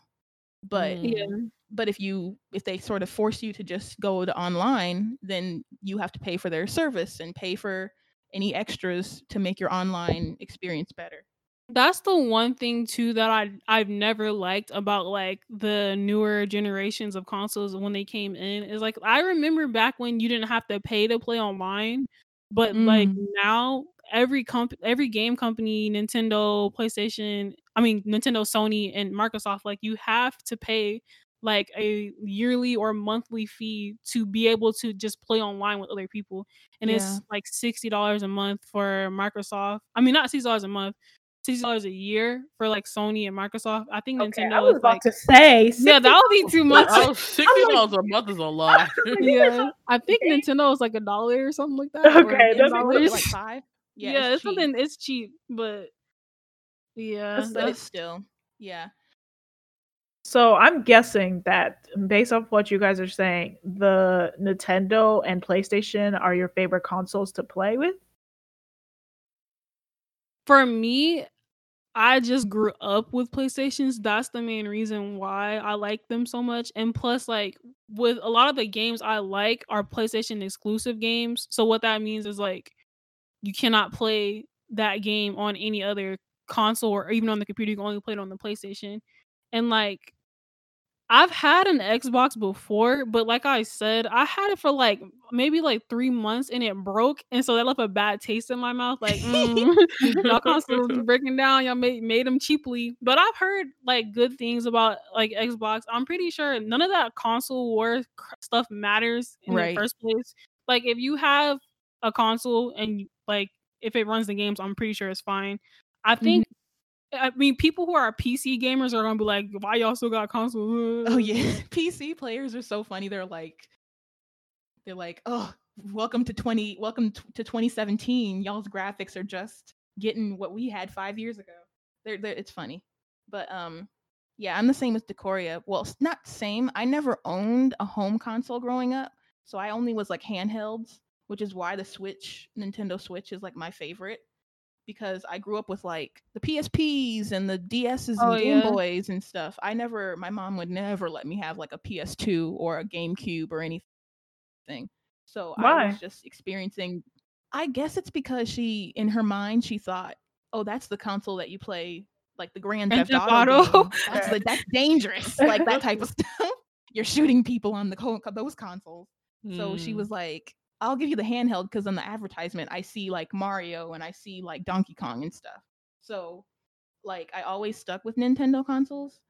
D: But
A: yeah
D: but if you if they sort of force you to just go to online then you have to pay for their service and pay for any extras to make your online experience better
A: that's the one thing too that I I've never liked about like the newer generations of consoles when they came in is like I remember back when you didn't have to pay to play online, but like
D: Mm.
A: now every comp every game company, Nintendo, PlayStation, I mean Nintendo, Sony, and Microsoft, like you have to pay like a yearly or monthly fee to be able to just play online with other people. And
D: Yeah.
A: it's like sixty dollars a month for Microsoft. I mean not sixty dollars a month sixty dollars a year for like Sony and Microsoft. I think
C: Okay,
A: Nintendo
C: I was
A: is
C: about
A: like
C: to say.
A: yeah, that would be too much.
B: Oh, sixty dollars a month is a lot.
A: yeah, I think
C: Okay.
A: Nintendo is like a dollar or something like that.
C: Okay,
A: $10.
C: that's Dollars.
D: like five
A: yeah,
D: it's
A: it's something. It's cheap, but yeah,
D: but
A: that's,
D: it's still yeah
C: So I'm guessing that mm, based off what you guys are saying, the Nintendo and PlayStation are your favorite consoles to play with.
A: for me, I just grew up with PlayStations. That's the main reason why I like them so much. And plus, like with a lot of the games I like are PlayStation exclusive games. So what that means is like you cannot play that game on any other console or even on the computer. You can only play it on the PlayStation. And like I've had an Xbox before, but like I said, I had it for like maybe like three months and it broke, and so that left a bad taste in my mouth. Like, mm, y'all constantly breaking down. Y'all made made them cheaply, but I've heard like good things about like Xbox. I'm pretty sure none of that console war stuff matters in right. the first place. Like, if you have a console and like if it runs the games, I'm pretty sure it's fine. I think mm-hmm. I mean, people who are PC gamers are gonna be like, "Why y'all still got consoles?"
D: Oh yeah, PC players are so funny. They're like, they're like, "Oh, welcome to twenty, welcome to 2017. Y'all's graphics are just getting what we had five years ago." They're, they're it's funny, but um, yeah, I'm the same as Decoria. Well, not same. I never owned a home console growing up, so I only was like handhelds, which is why the Switch, Nintendo Switch, is like my favorite because I grew up with like the PSPs and the DSs oh, and Game yeah. Boys and stuff. I never, my mom would never let me have like a PS2 or a GameCube or anything. So Why? I was just experiencing. I guess it's because she, in her mind, she thought, "Oh, that's the console that you play like the Grand Theft Auto. That's, the, that's dangerous, like that type of stuff. You're shooting people on the those consoles." Mm. So she hmm. was like, I'll give you the handheld because on the advertisement I see like Mario and I see like Donkey Kong and stuff. So like I always stuck with Nintendo consoles.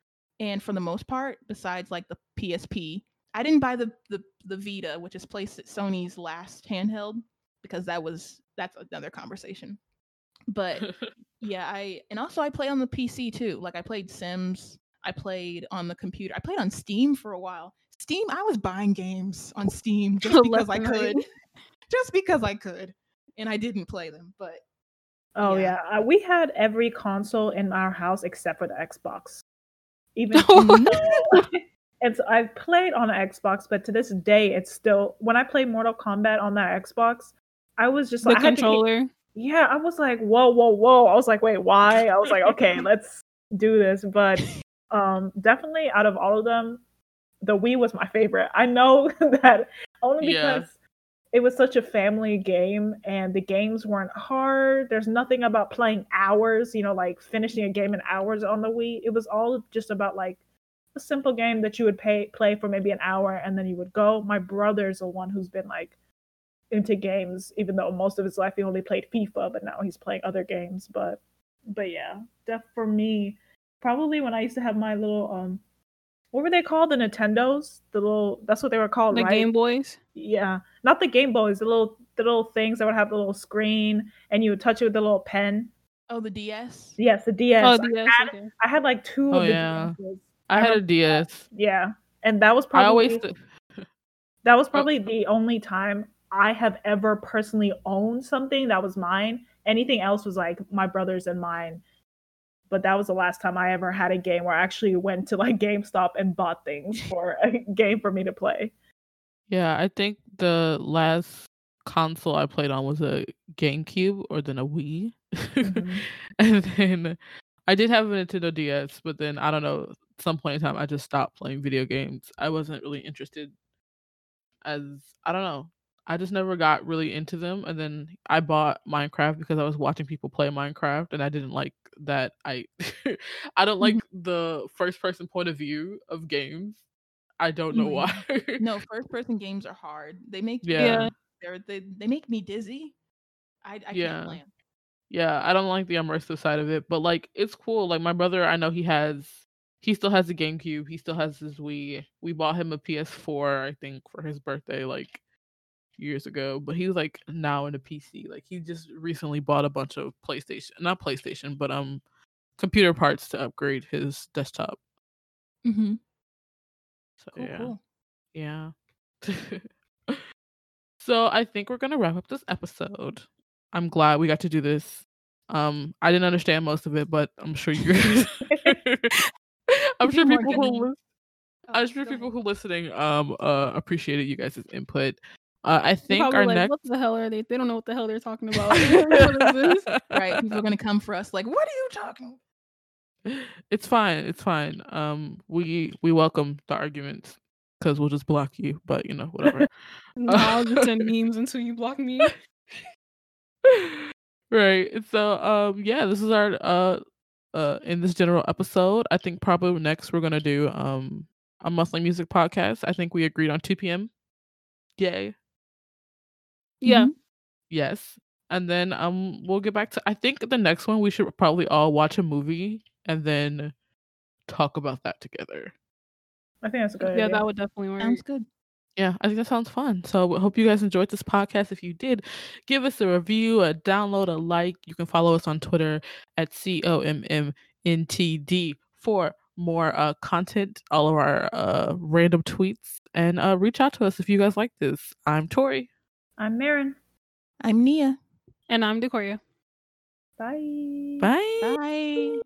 D: And for the most part, besides like the PSP, I didn't buy the the, the Vita, which is placed at Sony's last handheld, because that was that's another conversation. But yeah, I and also I play on the PC too. Like I played Sims, I played on the computer. I played on Steam for a while. Steam, I was buying games on Steam just because I could just because I could, and I didn't play them. But
C: oh yeah, yeah. Uh, we had every console in our house except for the Xbox. Even and so I've played on the Xbox, but to this day, it's still when I play Mortal Kombat on that Xbox, I was just
A: the
C: like
A: controller.
C: yeah, I was like, whoa, whoa, whoa. I was like, wait, why? I was like, okay, let's do this. But um, definitely out of all of them, the Wii was my favorite. I know that only because yeah it was such a family game and the games weren't hard. There's nothing about playing hours, you know, like finishing a game in hours on the Wii. It was all just about like a simple game that you would pay play for maybe an hour and then you would go. My brother's the one who's been like into games, even though most of his life he only played FIFA, but now he's playing other games. But but yeah, def for me, probably when I used to have my little um what were they called? The Nintendos? The little that's what they were called,
A: the
C: right?
A: Game Boys.
C: Yeah, not the Game Boys. The little the little things that would have the little screen, and you would touch it with the little pen.
D: Oh, the DS.
C: Yes, the DS.
A: Oh, DS.
C: I had,
A: okay.
C: I had like two.
B: Oh yeah. DS's. I, had a DS.
C: Yeah, and that was probably. I always. that was oh. probably oh. the only time I have ever personally owned something that was mine. Anything else was like my brother's and mine but that was the last time I ever had a game where I actually went to like GameStop and bought things for a game for me to play.
B: Yeah, I think the last console I played on was a GameCube or then a Wii. Mm-hmm. and then I did have a Nintendo DS, but then I don't know, some point in time I just stopped playing video games. I wasn't really interested as I don't know. I just never got really into them. And then I bought Minecraft because I was watching people play Minecraft and I didn't like that I I don't like mm-hmm. the first person point of view of games. I don't know mm-hmm.
D: why. no, first person games are hard. They make
B: yeah.
D: They're, they they make me dizzy. I, I yeah. can't play them.
B: Yeah, I don't like the immersive side of it, but like it's cool. Like my brother, I know he has he still has a GameCube. He still has his Wii. We bought him a PS4, I think, for his birthday. Like years ago, but he was like now in a PC. Like he just recently bought a bunch of PlayStation, not PlayStation, but um computer parts to upgrade his desktop.
D: Mhm.
B: So cool, yeah. Cool. Yeah. so I think we're to wrap up this episode. I'm glad we got to do this. Um I didn't understand most of it, but I'm sure you I'm sure people who I'm sure people who listening um uh appreciated you guys' input. Uh, I think our
A: like,
B: next
A: what the hell are they? They don't know what the hell they're talking about. what is this?
D: Right. People are gonna come for us like, what are you talking?
B: It's fine. It's fine. Um, we we welcome the arguments because we'll just block you. But you know, whatever.
A: No, I'll just send memes until you block me.
B: right. So um, yeah, this is our uh uh in this general episode. I think probably next we're gonna do um a monthly music podcast. I think we agreed on two p.m. Yay.
A: Yeah.
D: Mhm.
B: Yes. And then um we'll get back to I think the next one we should probably all watch a movie and then talk about that together.
C: I think that's a good
A: Yeah,
C: idea.
A: that would definitely work.
D: Sounds good.
B: Yeah, I think that sounds fun. So I hope you guys enjoyed this podcast. If you did, give us a review, a download, a like. You can follow us on Twitter at C O M M N T D for more uh content, all of our uh random tweets, and uh reach out to us if you guys like this. I'm Tori.
C: I'm Marin.
D: I'm Nia.
A: And I'm Decoria.
C: Bye.
B: Bye.
D: Bye.